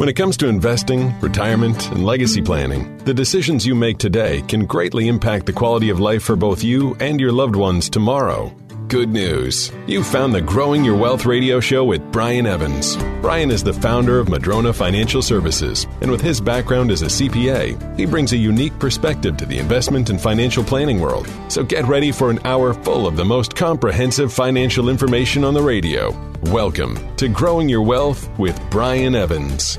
When it comes to investing, retirement, and legacy planning, the decisions you make today can greatly impact the quality of life for both you and your loved ones tomorrow. Good news. You found the Growing Your Wealth radio show with Brian Evans. Brian is the founder of Madrona Financial Services, and with his background as a CPA, he brings a unique perspective to the investment and financial planning world. So get ready for an hour full of the most comprehensive financial information on the radio. Welcome to Growing Your Wealth with Brian Evans.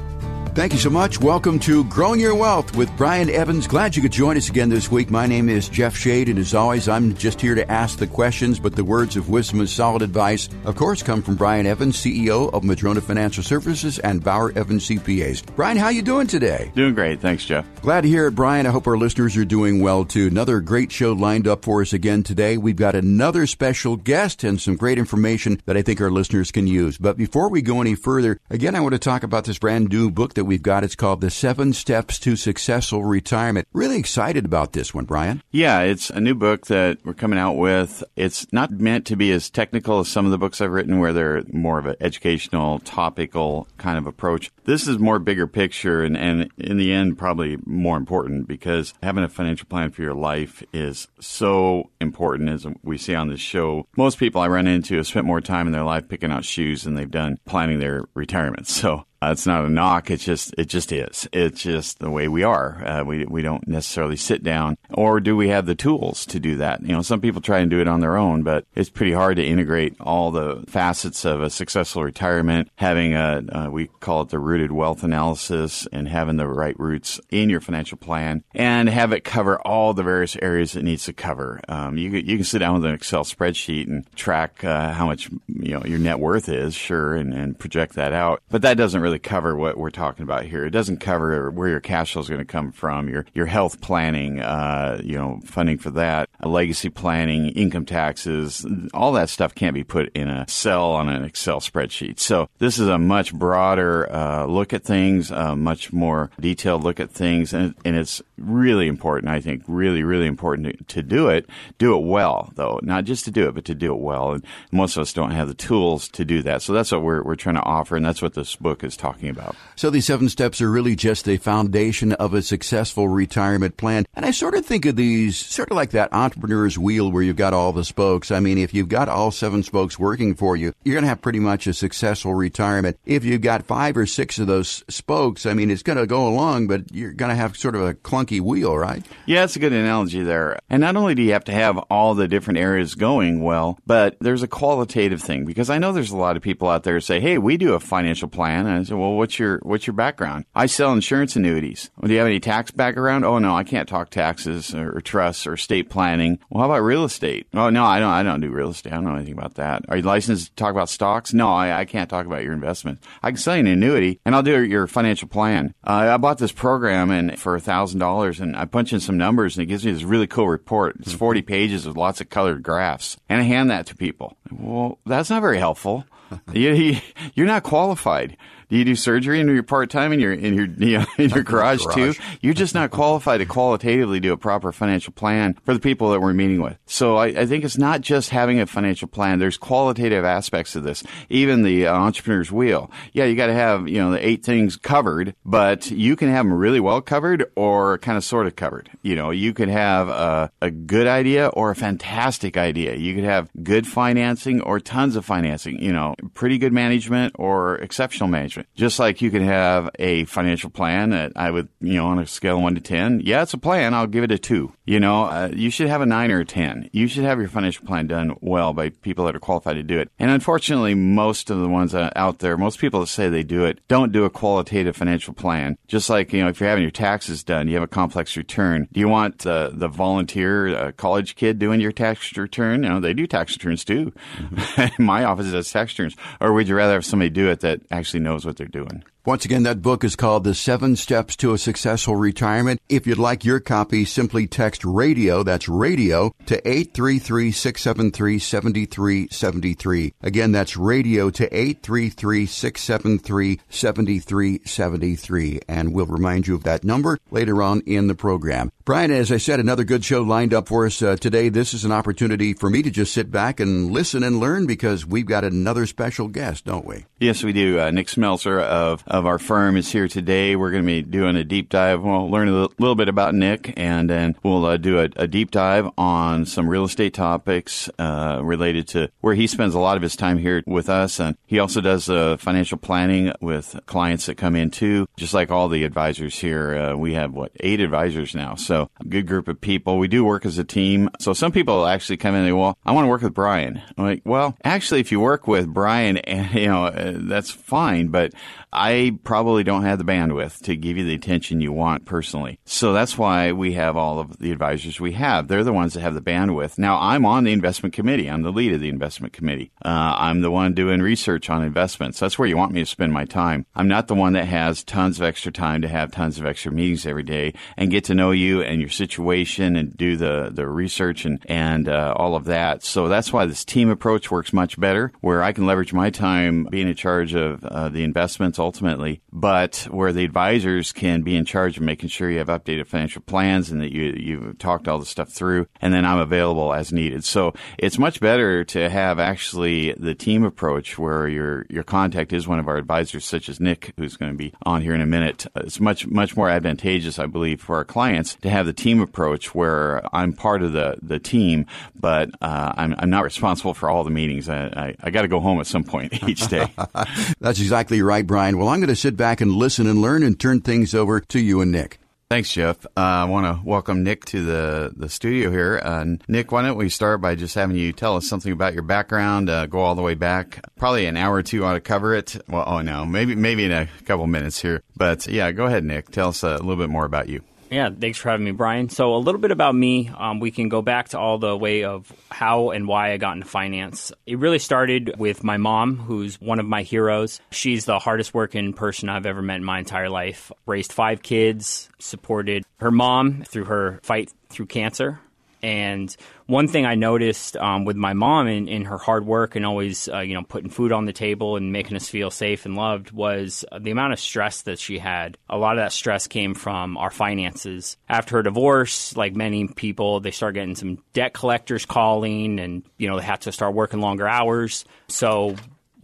Thank you so much. Welcome to Growing Your Wealth with Brian Evans. Glad you could join us again this week. My name is Jeff Shade, and as always, I'm just here to ask the questions, but the words of wisdom and solid advice, of course, come from Brian Evans, CEO of Madrona Financial Services and Bauer Evans CPAs. Brian, how you doing today? Doing great. Thanks, Jeff. Glad to hear it, Brian. I hope our listeners are doing well, too. Another great show lined up for us again today. We've got another special guest and some great information that I think our listeners can use. But before we go any further, again, I want to talk about this brand new book that we've got. It's called The Seven Steps to Successful Retirement. Really excited about this one, Brian. Yeah, it's a new book that we're coming out with. It's not meant to be as technical as some of the books I've written where they're more of an educational, topical kind of approach. This is more bigger picture and, and in the end, probably more important because having a financial plan for your life is so important as we see on this show. Most people I run into have spent more time in their life picking out shoes than they've done planning their retirement. So it's not a knock. It's just it just is. It's just the way we are. Uh, we we don't necessarily sit down, or do we have the tools to do that? You know, some people try and do it on their own, but it's pretty hard to integrate all the facets of a successful retirement. Having a uh, we call it the rooted wealth analysis, and having the right roots in your financial plan, and have it cover all the various areas it needs to cover. Um, you you can sit down with an Excel spreadsheet and track uh, how much you know your net worth is, sure, and, and project that out, but that doesn't really really cover what we're talking about here. It doesn't cover where your cash flow is going to come from, your your health planning, uh, you know, funding for that, legacy planning, income taxes, all that stuff can't be put in a cell on an Excel spreadsheet. So this is a much broader uh, look at things, a much more detailed look at things, and, and it's really important. I think really, really important to, to do it. Do it well, though, not just to do it, but to do it well. And most of us don't have the tools to do that. So that's what we're we're trying to offer, and that's what this book is talking about. So these seven steps are really just the foundation of a successful retirement plan. And I sort of think of these sort of like that entrepreneur's wheel where you've got all the spokes. I mean, if you've got all seven spokes working for you, you're going to have pretty much a successful retirement. If you've got five or six of those spokes, I mean, it's going to go along, but you're going to have sort of a clunky wheel, right? Yeah, it's a good analogy there. And not only do you have to have all the different areas going well, but there's a qualitative thing because I know there's a lot of people out there who say, "Hey, we do a financial plan," say, "Well, what's your what's your background? I sell insurance annuities. Well, do you have any tax background? Oh no, I can't talk taxes or, or trusts or estate planning. Well, how about real estate? Oh no, I don't. I don't do real estate. I don't know anything about that. Are you licensed to talk about stocks? No, I, I can't talk about your investments. I can sell you an annuity and I'll do your financial plan. Uh, I bought this program and for a thousand dollars and I punch in some numbers and it gives me this really cool report. It's 40 pages with lots of colored graphs and I hand that to people. Well, that's not very helpful. you, you're not qualified. Do you do surgery and you're part time in your in your you know, in your garage, garage, too? You're just not qualified to qualitatively do a proper financial plan for the people that we're meeting with. So I, I think it's not just having a financial plan. There's qualitative aspects of this. Even the uh, entrepreneur's wheel. Yeah, you got to have you know the eight things covered, but you can have them really well covered or kind of sort of covered. You know, you could have a, a good idea or a fantastic idea. You could have good financing or tons of financing. You know, pretty good management or exceptional management. Just like you could have a financial plan that I would, you know, on a scale of one to 10, yeah, it's a plan. I'll give it a two. You know, uh, you should have a nine or a 10. You should have your financial plan done well by people that are qualified to do it. And unfortunately, most of the ones out there, most people that say they do it, don't do a qualitative financial plan. Just like, you know, if you're having your taxes done, you have a complex return. Do you want uh, the volunteer uh, college kid doing your tax return? You know, they do tax returns too. My office does tax returns. Or would you rather have somebody do it that actually knows what what they're doing. Once again, that book is called The Seven Steps to a Successful Retirement. If you'd like your copy, simply text radio, that's radio, to 833-673-7373. Again, that's radio to 833-673-7373. And we'll remind you of that number later on in the program. Brian, as I said, another good show lined up for us uh, today. This is an opportunity for me to just sit back and listen and learn because we've got another special guest, don't we? Yes, we do. Uh, Nick Smelser of of our firm is here today. We're going to be doing a deep dive. We'll learn a little bit about Nick, and then we'll uh, do a, a, deep dive on some real estate topics uh, related to where he spends a lot of his time here with us. And he also does uh, financial planning with clients that come in too, just like all the advisors here. Uh, we have, what, eight advisors now. So a good group of people. We do work as a team. So some people actually come in and say, well, I want to work with Brian. I'm like, well, actually, if you work with Brian, you know, uh, that's fine, but I probably don't have the bandwidth to give you the attention you want personally. So that's why we have all of the advisors we have. They're the ones that have the bandwidth. Now, I'm on the investment committee. I'm the lead of the investment committee. Uh, I'm the one doing research on investments. That's where you want me to spend my time. I'm not the one that has tons of extra time to have tons of extra meetings every day and get to know you and your situation and do the, the research and, and uh, all of that. So that's why this team approach works much better, where I can leverage my time being in charge of uh, the investments ultimately, but where the advisors can be in charge of making sure you have updated financial plans and that you, you've talked all the stuff through, and then I'm available as needed. So it's much better to have actually the team approach where your, your contact is one of our advisors, such as Nick, who's going to be on here in a minute. It's much, much more advantageous, I believe, for our clients to have the team approach where I'm part of the, the team, but uh, I'm, I'm not responsible for all the meetings. I, I, I got to go home at some point each day. That's exactly right, Brian. Well, I'm going to sit back and listen and learn and turn things over to you and Nick. Thanks, Jeff. Uh, I want to welcome Nick to the, the studio here. Uh, Nick, why don't we start by just having you tell us something about your background, uh, go all the way back. Probably an hour or two ought to cover it. Well, oh no, maybe, maybe in a couple minutes here. But yeah, go ahead, Nick. Tell us a little bit more about you. Yeah, thanks for having me, Brian. So, a little bit about me. Um, we can go back to all the way of how and why I got into finance. It really started with my mom, who's one of my heroes. She's the hardest working person I've ever met in my entire life. Raised five kids, supported her mom through her fight through cancer. And one thing I noticed um, with my mom in, in, her hard work and always, uh, you know, putting food on the table and making us feel safe and loved was the amount of stress that she had. A lot of that stress came from our finances. After her divorce, like many people, they started getting some debt collectors calling and, you know, they had to start working longer hours. So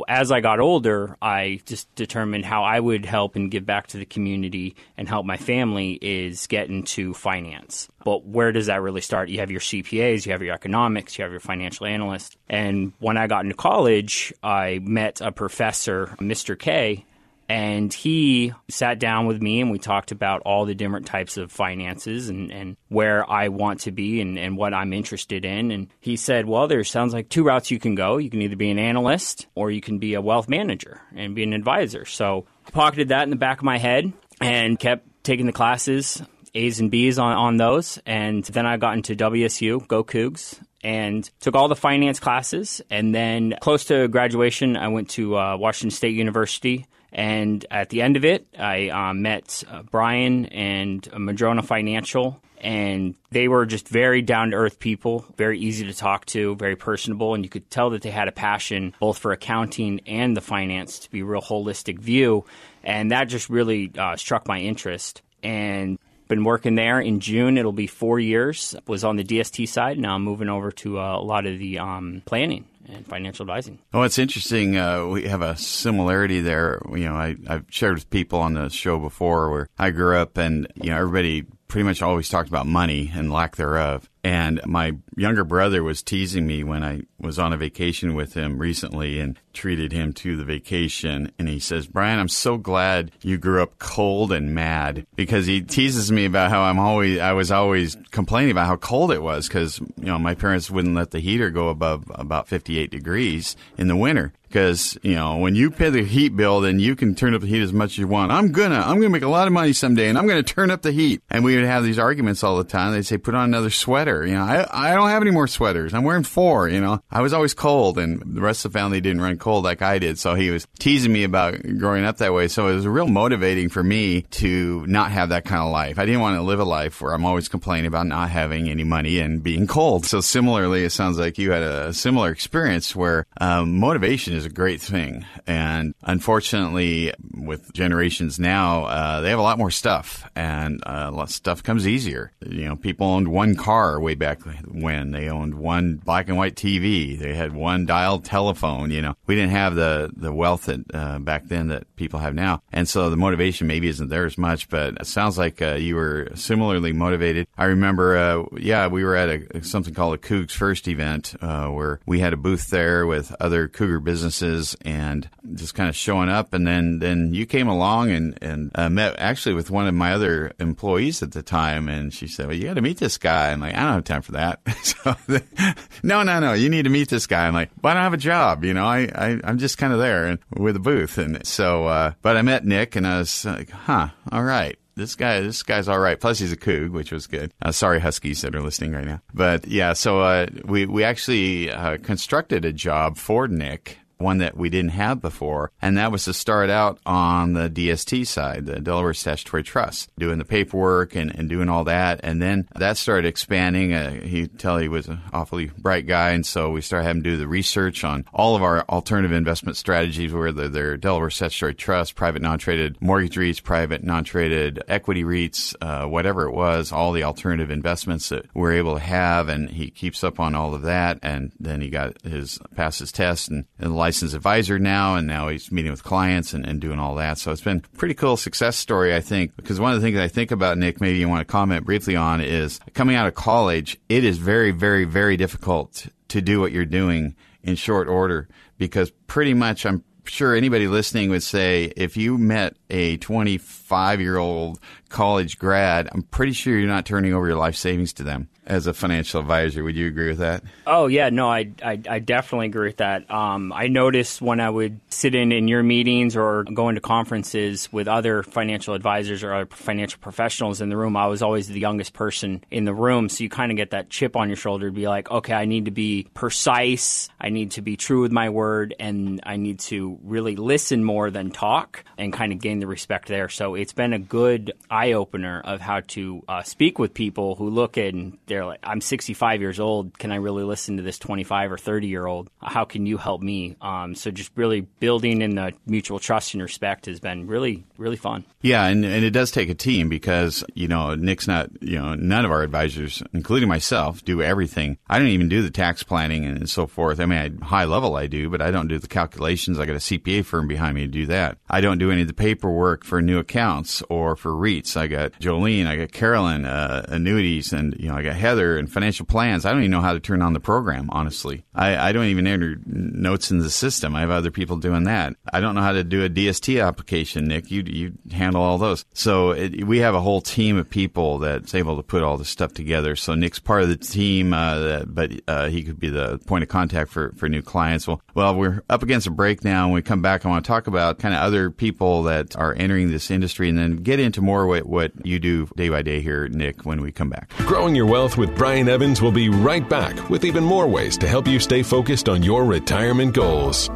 as I got older, I just determined how I would help and give back to the community and help my family is get into finance. But where does that really start? You have your CPAs, you have your economics, you have your financial analyst. And when I got into college, I met a professor, Mr. K, and he sat down with me and we talked about all the different types of finances and, and where I want to be and, and what I'm interested in. And he said, Well, there sounds like two routes you can go. You can either be an analyst or you can be a wealth manager and be an advisor. So I pocketed that in the back of my head and kept taking the classes, A's and B's on, on those. And then I got into WSU, Go Cougs, and took all the finance classes. And then close to graduation, I went to uh, Washington State University and at the end of it, I uh, met uh, Brian and Madrona Financial, and they were just very down to earth people, very easy to talk to, very personable, and you could tell that they had a passion both for accounting and the finance to be a real holistic view, and that just really uh, struck my interest. And been working there in June. It'll be four years. Was on the DST side. Now I'm moving over to uh, a lot of the um, planning and financial advising. Oh, it's interesting. Uh, we have a similarity there. You know, I, I've shared with people on the show before where I grew up and, you know, everybody pretty much always talked about money and lack thereof. And my younger brother was teasing me when I was on a vacation with him recently and treated him to the vacation. And he says, Brian, I'm so glad you grew up cold and mad because he teases me about how I'm always, I was always complaining about how cold it was because, you know, my parents wouldn't let the heater go above about 58 degrees in the winter because you know when you pay the heat bill then you can turn up the heat as much as you want. I'm gonna i'm gonna make a lot of money someday and i'm gonna turn up the heat and we would have these arguments all the time. They'd say put on another sweater you know i, I don't have any more sweaters. I'm wearing four you know. I was always cold and the rest of the family didn't run cold like i did so he was teasing me about growing up that way. So it was real motivating for me to not have that kind of life. I didn't want to live a life where i'm always complaining about not having any money and being cold. So similarly it sounds like you had a similar experience where um, motivation is a great thing. And unfortunately, with generations now, uh, they have a lot more stuff, and uh, a lot of stuff comes easier. You know, people owned one car way back when they owned one black and white TV. They had one dial telephone. You know, we didn't have the the wealth that uh, back then that people have now, and so the motivation maybe isn't there as much. But it sounds like uh, you were similarly motivated. I remember, uh, yeah, we were at a, something called a Cougs First event uh, where we had a booth there with other Cougar businesses and just kind of showing up, and then then you came along and and uh, met actually with one of my other employees at the time, and she said, "Well, you got to meet this guy." I'm like, "I don't have time for that." so, no, no, no, you need to meet this guy. I'm like, "Well, I don't have a job, you know. I, I I'm just kind of there and with a booth." And so, uh, but I met Nick, and I was like, "Huh, all right." this guy, this guy's all right. Plus, he's a Coug, which was good. Uh, sorry, Huskies that are listening right now. But yeah, so uh, we we actually uh, constructed a job for Nick one that we didn't have before, and that was to start out on the DST side, the Delaware Statutory Trust, doing the paperwork and, and doing all that. And then that started expanding. Uh, he tell he was an awfully bright guy, and so we started having to do the research on all of our alternative investment strategies, whether they're Delaware Statutory Trust, private non-traded mortgage REITs, private non-traded equity REITs, uh, whatever it was, all the alternative investments that we're able to have, and he keeps up on all of that. And then he got his passed his test and, and licensed advisor now, and now he's meeting with clients and, and doing all that. So it's been a pretty cool success story, I think, because one of the things I think about, Nick, maybe you want to comment briefly on is coming out of college, it is very, very, very difficult to do what you're doing in short order because pretty much I'm sure anybody listening would say if you met a 25 year old college grad, I'm pretty sure you're not turning over your life savings to them as a financial advisor. Would you agree with that? Oh yeah, no, I I, I definitely agree with that. Um, I noticed when I would sit in in your meetings or go into conferences with other financial advisors or other financial professionals in the room, I was always the youngest person in the room. So you kind of get that chip on your shoulder to be like, okay, I need to be precise, I need to be true with my word, and I need to really listen more than talk and kind of gain the respect there. So it's been a good eye opener of how to uh, speak with people who look and they're like, I'm 65 years old. Can I really listen to this 25 or 30 year old? How can you help me? Um, so just really building in the mutual trust and respect has been really, really fun. Yeah, and, and it does take a team because, you know, Nick's not, you know, none of our advisors, including myself, do everything. I don't even do the tax planning and so forth. I mean, high level I do, but I don't do the calculations. I got a CPA firm behind me to do that. I don't do any of the paperwork for new accounts or for REITs. I got Jolene, I got Carolyn, uh, annuities, and, you know, I got Heather and financial plans. I don't even know how to turn on the program, honestly. I, I don't even enter notes in the system. I have other people doing that. I don't know how to do a DST application, Nick. You, you handle all those. So it, we have a whole team of people that's able to put all this stuff together. So Nick's part of the team, uh, but uh, he could be the point of contact for, for new clients. Well, well, we're up against a break now. When we come back, I want to talk about kind of other people that are entering this industry and then get into more what, what you do day by day here, Nick, when we come back. Growing your wealth with Brian Evans will be right back with even more ways to help you stay focused on your retirement goals.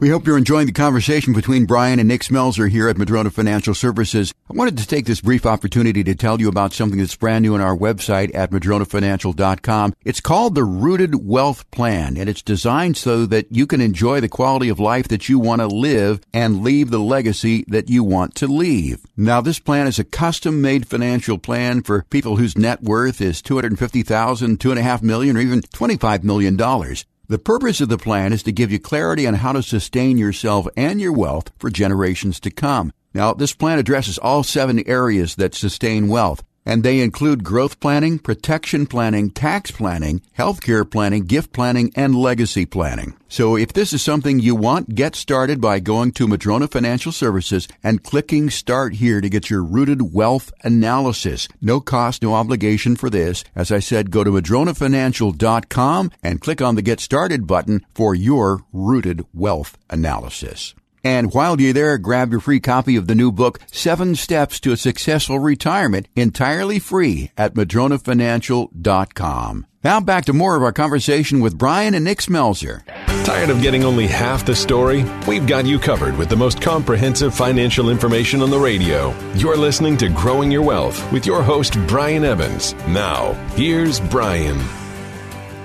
We hope you're enjoying the conversation between Brian and Nick Smelzer here at Madrona Financial Services. I wanted to take this brief opportunity to tell you about something that's brand new on our website at madronafinancial.com. It's called the Rooted Wealth Plan, and it's designed so that you can enjoy the quality of life that you want to live and leave the legacy that you want to leave. Now, this plan is a custom-made financial plan for people whose net worth is $250,000, $2.5 million, or even $25 million. The purpose of the plan is to give you clarity on how to sustain yourself and your wealth for generations to come. Now, this plan addresses all seven areas that sustain wealth and they include growth planning, protection planning, tax planning, healthcare planning, gift planning, and legacy planning. So if this is something you want, get started by going to Madrona Financial Services and clicking Start Here to get your rooted wealth analysis. No cost, no obligation for this. As I said, go to madronafinancial.com and click on the Get Started button for your rooted wealth analysis. And while you're there, grab your free copy of the new book, Seven Steps to a Successful Retirement, entirely free at madronafinancial.com. Now back to more of our conversation with Brian and Nick Smelzer. Tired of getting only half the story? We've got you covered with the most comprehensive financial information on the radio. You're listening to Growing Your Wealth with your host, Brian Evans. Now, here's Brian.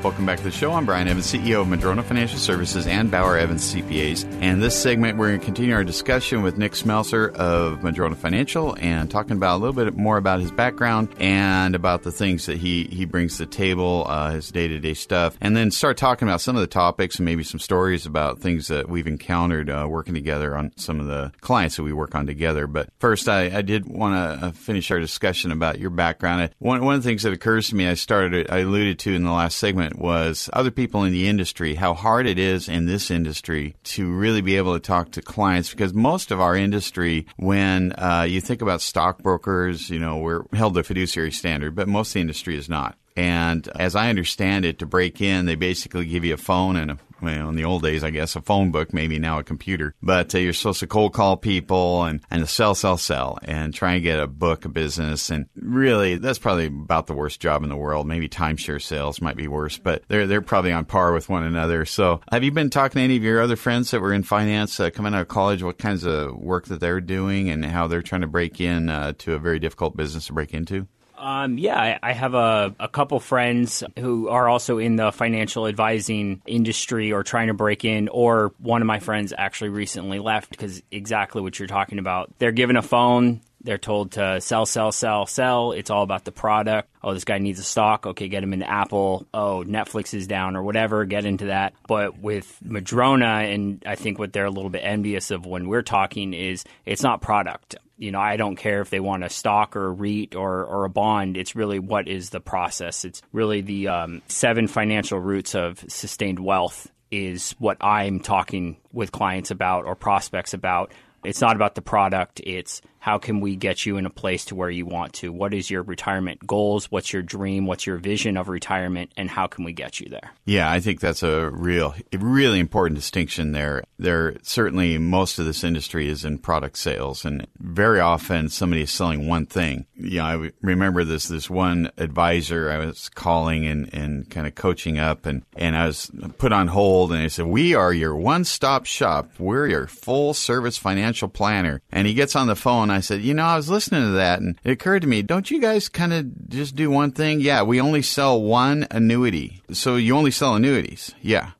Welcome back to the show. I'm Brian Evans, CEO of Madrona Financial Services and Bauer Evans CPAs. And this segment, we're going to continue our discussion with Nick Smelser of Madrona Financial and talking about a little bit more about his background and about the things that he, he brings to the table, uh, his day to day stuff, and then start talking about some of the topics and maybe some stories about things that we've encountered uh, working together on some of the clients that we work on together. But first, I, I did want to uh, finish our discussion about your background. One, one of the things that occurs to me, I started, I alluded to in the last segment was other people in the industry, how hard it is in this industry to really be able to talk to clients because most of our industry, when uh, you think about stockbrokers, you know, we're held to fiduciary standard, but most of the industry is not. And as I understand it, to break in, they basically give you a phone and a well, in the old days, I guess a phone book, maybe now a computer. But uh, you're supposed to cold call people and, and sell, sell, sell and try and get a book, a business. And really, that's probably about the worst job in the world. Maybe timeshare sales might be worse, but they're, they're probably on par with one another. So have you been talking to any of your other friends that were in finance uh, coming out of college, what kinds of work that they're doing and how they're trying to break in uh, to a very difficult business to break into? Um, yeah, I, I have a, a couple friends who are also in the financial advising industry or trying to break in, or one of my friends actually recently left because exactly what you're talking about. They're given a phone, they're told to sell, sell, sell, sell. It's all about the product. Oh, this guy needs a stock. Okay, get him into Apple. Oh, Netflix is down or whatever. Get into that. But with Madrona, and I think what they're a little bit envious of when we're talking is it's not product you know, I don't care if they want a stock or a REIT or, or a bond. It's really what is the process. It's really the um, seven financial roots of sustained wealth is what I'm talking with clients about or prospects about. It's not about the product. It's how can we get you in a place to where you want to? What is your retirement goals? What's your dream? What's your vision of retirement? And how can we get you there? Yeah, I think that's a real, really important distinction there. There certainly most of this industry is in product sales, and very often somebody is selling one thing. You know, I remember this this one advisor I was calling and, and kind of coaching up, and and I was put on hold, and I said, "We are your one stop shop. We're your full service financial planner." And he gets on the phone I said, you know, I was listening to that and it occurred to me, don't you guys kind of just do one thing? Yeah, we only sell one annuity. So you only sell annuities. Yeah.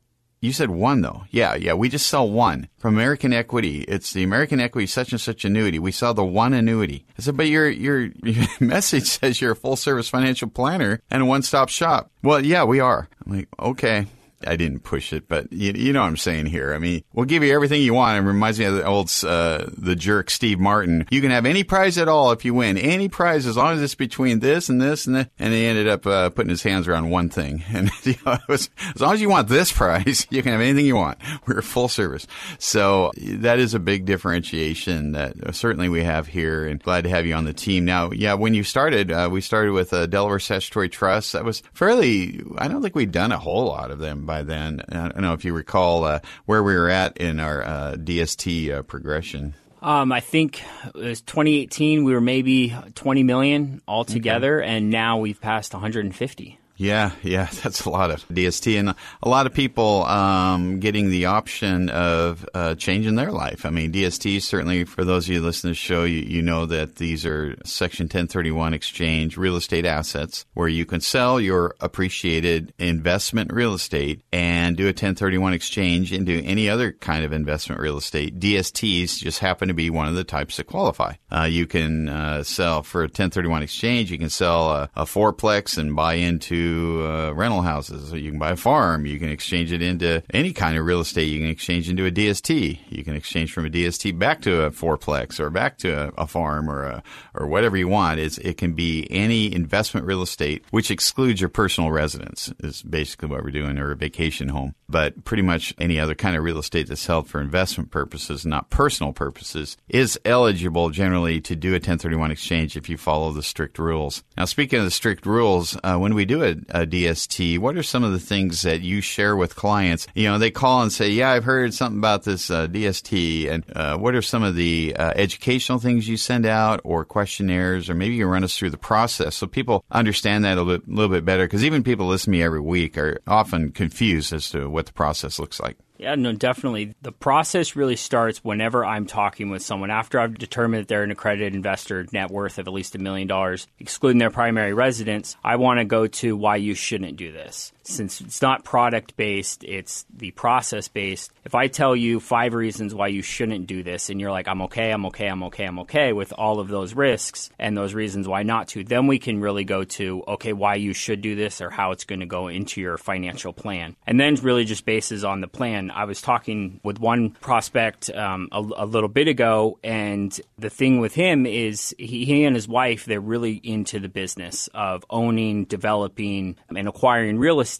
You said one though. Yeah, yeah. We just sell one from American Equity. It's the American Equity such and such annuity. We sell the one annuity. I said, but your your, your message says you're a full service financial planner and a one stop shop. Well, yeah, we are. I'm like, okay. I didn't push it, but you, you, know what I'm saying here. I mean, we'll give you everything you want. It reminds me of the old, uh, the jerk Steve Martin. You can have any prize at all if you win. Any prize as long as it's between this and this and that. And he ended up uh, putting his hands around one thing. And you know, was, as long as you want this prize, you can have anything you want. We're full service. So that is a big differentiation that certainly we have here. And glad to have you on the team. Now, yeah, when you started, uh, we started with a Delaware Statutory Trust. That was fairly. I don't think we'd done a whole lot of them by then. I don't know if you recall uh, where we were at in our uh, DST uh, progression. Um, I think it was 2018. We were maybe 20 million altogether, okay. and now we've passed 150. Yeah, yeah, that's a lot of DST and a lot of people um, getting the option of uh, changing their life. I mean, DST certainly for those of you listening to the show, you, you know that these are Section 1031 exchange real estate assets where you can sell your appreciated investment real estate and do a 1031 exchange into any other kind of investment real estate. DSTs just happen to be one of the types that qualify. Uh, you can uh, sell for a 1031 exchange. You can sell a, a fourplex and buy into uh, rental houses. You can buy a farm. You can exchange it into any kind of real estate. You can exchange into a DST. You can exchange from a DST back to a fourplex or back to a, a farm or a, or whatever you want. It's, it can be any investment real estate, which excludes your personal residence. Is basically what we're doing, or a vacation home. But pretty much any other kind of real estate that's held for investment purposes, not personal purposes, is eligible generally to do a 1031 exchange if you follow the strict rules. Now, speaking of the strict rules, uh, when we do it a, DST, what are some of the things that you share with clients? You know, they call and say, "Yeah, I've heard something about this uh, DST," and uh, what are some of the uh, educational things you send out, or questionnaires, or maybe you run us through the process so people understand that a little bit, little bit better? Because even people listen to me every week are often confused as to what the process looks like. Yeah, no, definitely. The process really starts whenever I'm talking with someone after I've determined that they're an accredited investor, net worth of at least a million dollars, excluding their primary residence. I want to go to why you shouldn't do this. Since it's not product based, it's the process based. If I tell you five reasons why you shouldn't do this and you're like, I'm okay, I'm okay, I'm okay, I'm okay with all of those risks and those reasons why not to, then we can really go to, okay, why you should do this or how it's going to go into your financial plan. And then really just bases on the plan. I was talking with one prospect um, a, a little bit ago, and the thing with him is he, he and his wife, they're really into the business of owning, developing, and acquiring real estate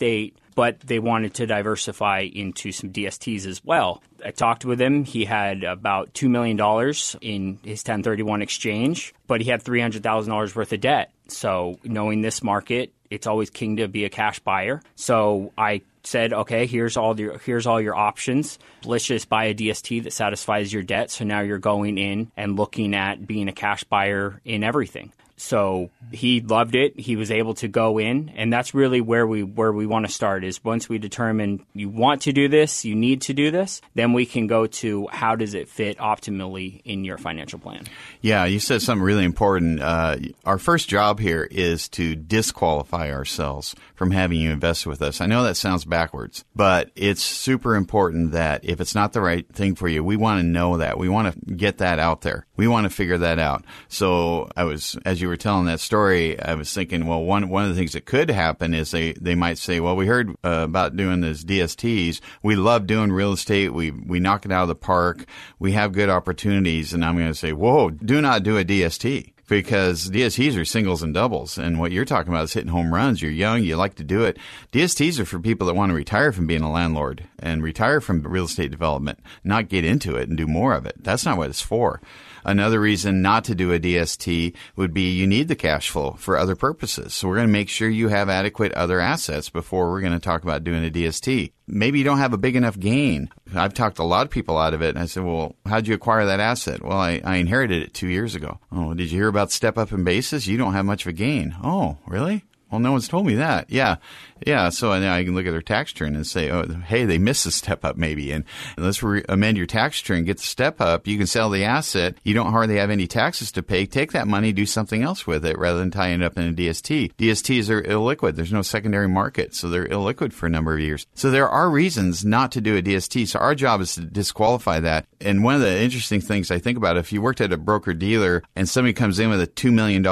but they wanted to diversify into some DSTs as well. I talked with him. He had about $2 million in his 1031 exchange, but he had $300,000 worth of debt. So, knowing this market, it's always king to be a cash buyer. So, I said, okay, here's all your here's all your options. Let's just buy a DST that satisfies your debt. So now you're going in and looking at being a cash buyer in everything. So he loved it. He was able to go in, and that's really where we where we want to start. Is once we determine you want to do this, you need to do this, then we can go to how does it fit optimally in your financial plan. Yeah, you said something really important. Uh, our first job here is to disqualify ourselves from having you invest with us. I know that sounds backwards, but it's super important that if it's not the right thing for you, we want to know that. We want to get that out there. We want to figure that out. So I was, as you were telling that story, I was thinking, well, one one of the things that could happen is they they might say, well, we heard uh, about doing this DSTs. We love doing real estate. We we knock it out of the park. We have good opportunities, and I'm going to say, whoa, do not do a DST because DSTs are singles and doubles. And what you're talking about is hitting home runs. You're young, you like to do it. DSTs are for people that want to retire from being a landlord and retire from real estate development, not get into it and do more of it. That's not what it's for. Another reason not to do a DST would be you need the cash flow for other purposes. So we're going to make sure you have adequate other assets before we're going to talk about doing a DST. Maybe you don't have a big enough gain. I've talked to a lot of people out of it, and I said, "Well, how'd you acquire that asset?" Well, I, I inherited it two years ago. Oh, did you hear about step up in basis? You don't have much of a gain. Oh, really? Well, no one's told me that. Yeah. Yeah. So I can look at their tax return and say, oh, hey, they missed a step up maybe. And let's re- amend your tax return, get the step up. You can sell the asset. You don't hardly have any taxes to pay. Take that money, do something else with it rather than tying it up in a DST. DSTs are illiquid. There's no secondary market. So they're illiquid for a number of years. So there are reasons not to do a DST. So our job is to disqualify that. And one of the interesting things I think about, if you worked at a broker dealer and somebody comes in with a $2 million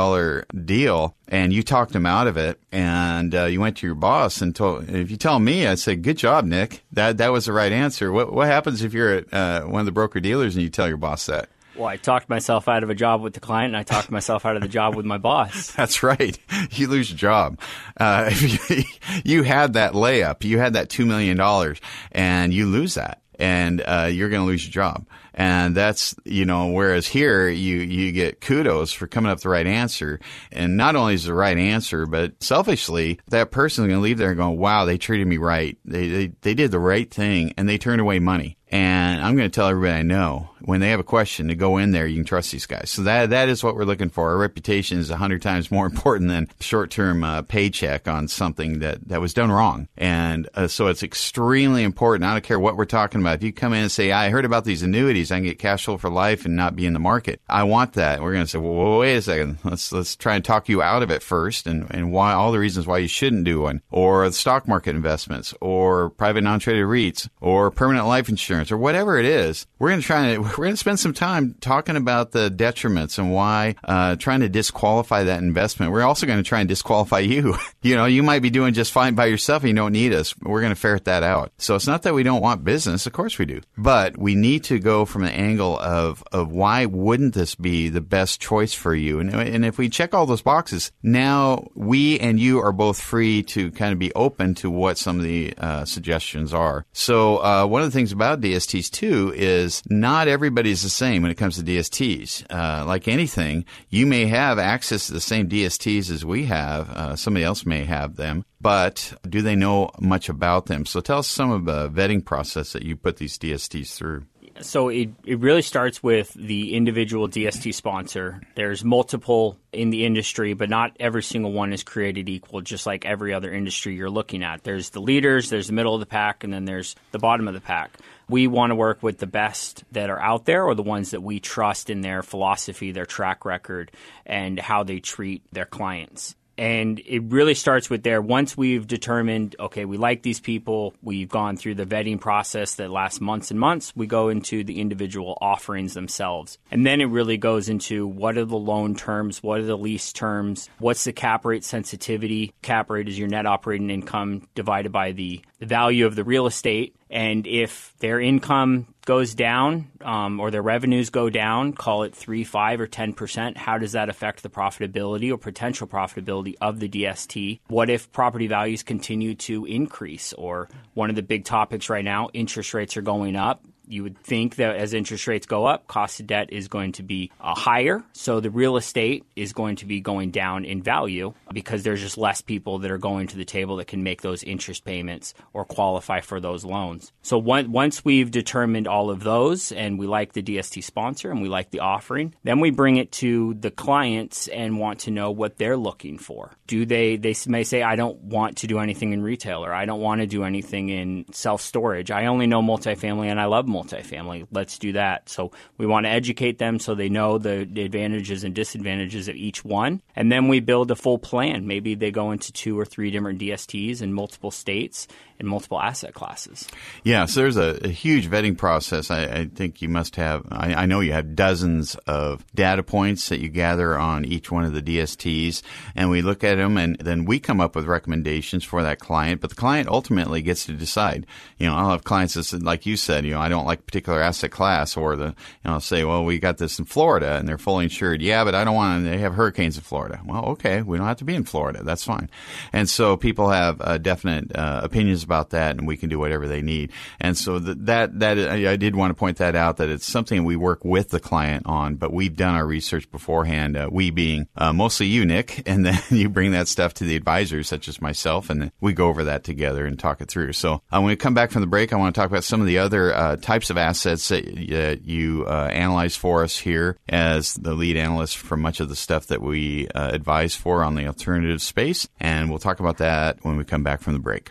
deal, and you talked them out of it and uh, you went to your boss and told if you tell me i'd say good job nick that that was the right answer what what happens if you're at uh, one of the broker dealers and you tell your boss that well, I talked myself out of a job with the client, and I talked myself out of the job with my boss. That's right. You lose your job. Uh, you, you had that layup. You had that two million dollars, and you lose that, and uh, you're going to lose your job. And that's, you know, whereas here you, you get kudos for coming up with the right answer. And not only is the right answer, but selfishly, that person is going to leave there going, wow, they treated me right. They, they, they did the right thing and they turned away money. And I'm going to tell everybody I know when they have a question to go in there, you can trust these guys. So that that is what we're looking for. Our reputation is hundred times more important than short term uh, paycheck on something that that was done wrong. And uh, so it's extremely important. I don't care what we're talking about. If you come in and say, "I heard about these annuities, I can get cash flow for life and not be in the market," I want that. We're going to say, "Well, wait a second. Let's let's try and talk you out of it first, and and why all the reasons why you shouldn't do one, or stock market investments, or private non traded REITs, or permanent life insurance." Insurance or whatever it is, we're going to try to we're going to spend some time talking about the detriments and why uh, trying to disqualify that investment. We're also going to try and disqualify you. you know, you might be doing just fine by yourself and you don't need us. We're going to ferret that out. So it's not that we don't want business, of course we do, but we need to go from an angle of of why wouldn't this be the best choice for you? And and if we check all those boxes, now we and you are both free to kind of be open to what some of the uh, suggestions are. So uh, one of the things about DSTs too is not everybody's the same when it comes to DSTs. Uh, like anything, you may have access to the same DSTs as we have. Uh, somebody else may have them, but do they know much about them? So tell us some of the vetting process that you put these DSTs through. So it, it really starts with the individual DST sponsor. There's multiple in the industry, but not every single one is created equal, just like every other industry you're looking at. There's the leaders, there's the middle of the pack, and then there's the bottom of the pack. We want to work with the best that are out there or the ones that we trust in their philosophy, their track record, and how they treat their clients And it really starts with there. Once we've determined, okay, we like these people, we've gone through the vetting process that lasts months and months, we go into the individual offerings themselves. And then it really goes into what are the loan terms, what are the lease terms, what's the cap rate sensitivity. Cap rate is your net operating income divided by the, value of the real estate. And if their income goes down um, or their revenues go down, call it 3, 5, or 10%, how does that affect the profitability or potential profitability of the DST? What if property values continue to increase? Or one of the big topics right now, interest rates are going up you would think that as interest rates go up, cost of debt is going to be uh, higher. So the real estate is going to be going down in value because there's just less people that are going to the table that can make those interest payments or qualify for those loans. So one, once we've determined all of those and we like the DST sponsor and we like the offering, then we bring it to the clients and want to know what they're looking for. Do they, they may say, I don't want to do anything in retail or I don't want to do anything in self storage. I only know multifamily and I love multifamily multifamily. Let's do that. So we want to educate them so they know the, the advantages and disadvantages of each one. And then we build a full plan. Maybe they go into two or three different DSTs in multiple states in multiple asset classes. Yeah, so there's a, a huge vetting process. I, I, think you must have, I, I, know you have dozens of data points that you gather on each one of the DSTs, and we look at them, and then we come up with recommendations for that client, but the client ultimately gets to decide. You know, I'll have clients that, like you said, you know, I don't like a particular asset class, or the, you know, say, well, we got this in Florida, and they're fully insured. Yeah, but I don't want to, they have hurricanes in Florida. Well, okay, we don't have to be in Florida. That's fine. And so people have uh, definite uh, opinions about that, and we can do whatever they need. And so that that, that I did want to point that out that it's something we work with the client on, but we've done our research beforehand. Uh, we being uh, mostly you, Nick, and then you bring that stuff to the advisors, such as myself, and we go over that together and talk it through. So uh, when we come back from the break, I want to talk about some of the other uh, types of assets that you uh, analyze for us here as the lead analyst for much of the stuff that we uh, advise for on the alternative space, and we'll talk about that when we come back from the break.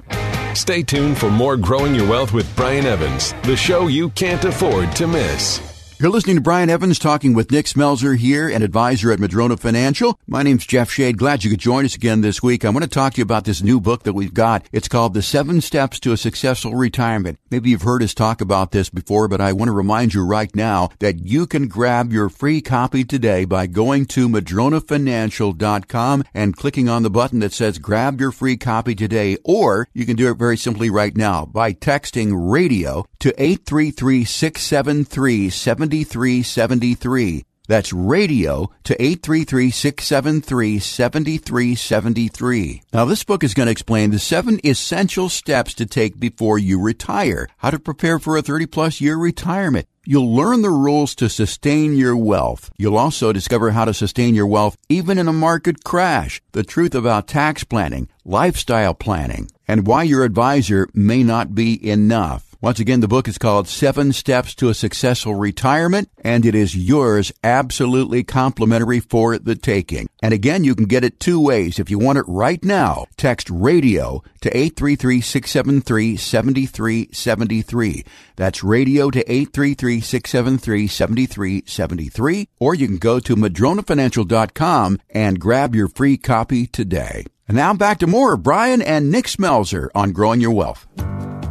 Stay tuned for more Growing Your Wealth with Brian Evans, the show you can't afford to miss. You're listening to Brian Evans talking with Nick Smelzer here, an advisor at Madrona Financial. My name's Jeff Shade. Glad you could join us again this week. I want to talk to you about this new book that we've got. It's called The Seven Steps to a Successful Retirement. Maybe you've heard us talk about this before, but I want to remind you right now that you can grab your free copy today by going to madronafinancial.com and clicking on the button that says grab your free copy today, or you can do it very simply right now by texting radio to 833 673 7373. That's radio to 833-673-7373. Now this book is going to explain the seven essential steps to take before you retire, how to prepare for a 30 plus year retirement. You'll learn the rules to sustain your wealth. You'll also discover how to sustain your wealth even in a market crash, the truth about tax planning, lifestyle planning, and why your advisor may not be enough. Once again, the book is called Seven Steps to a Successful Retirement, and it is yours absolutely complimentary for the taking. And again, you can get it two ways. If you want it right now, text radio to 833-673-7373. That's radio to 833-673-7373. Or you can go to madronafinancial.com and grab your free copy today. And now back to more of Brian and Nick Smelzer on Growing Your Wealth.